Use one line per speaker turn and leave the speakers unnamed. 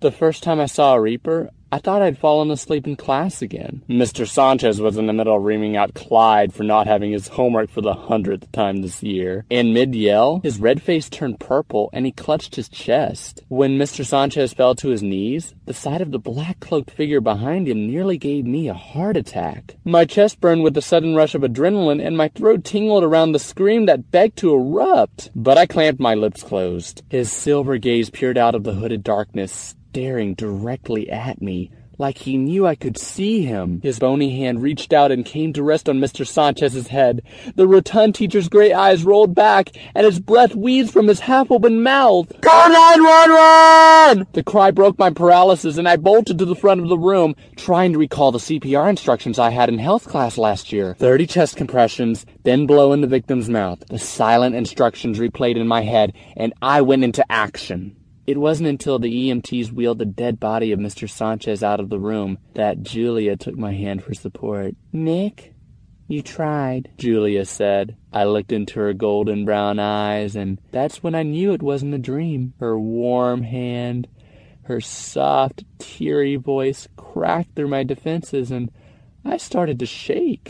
The first time I saw a Reaper, I thought I'd fallen asleep in class again. Mr. Sanchez was in the middle of reaming out Clyde for not having his homework for the hundredth time this year. In mid-yell, his red face turned purple and he clutched his chest. When Mr. Sanchez fell to his knees, the sight of the black-cloaked figure behind him nearly gave me a heart attack. My chest burned with the sudden rush of adrenaline and my throat tingled around the scream that begged to erupt. But I clamped my lips closed. His silver gaze peered out of the hooded darkness, staring directly at me, like he knew I could see him. His bony hand reached out and came to rest on Mr. Sanchez's head. The rotund teacher's gray eyes rolled back, and his breath wheezed from his half-open mouth. Call 911! The cry broke my paralysis, and I bolted to the front of the room, trying to recall the CPR instructions I had in health class last year. Thirty chest compressions, then blow in the victim's mouth. The silent instructions replayed in my head, and I went into action. It wasn't until the EMTs wheeled the dead body of Mr. Sanchez out of the room that Julia took my hand for support. Nick, you tried, Julia said. I looked into her golden brown eyes, and that's when I knew it wasn't a dream. Her warm hand, her soft, teary voice cracked through my defenses, and I started to shake.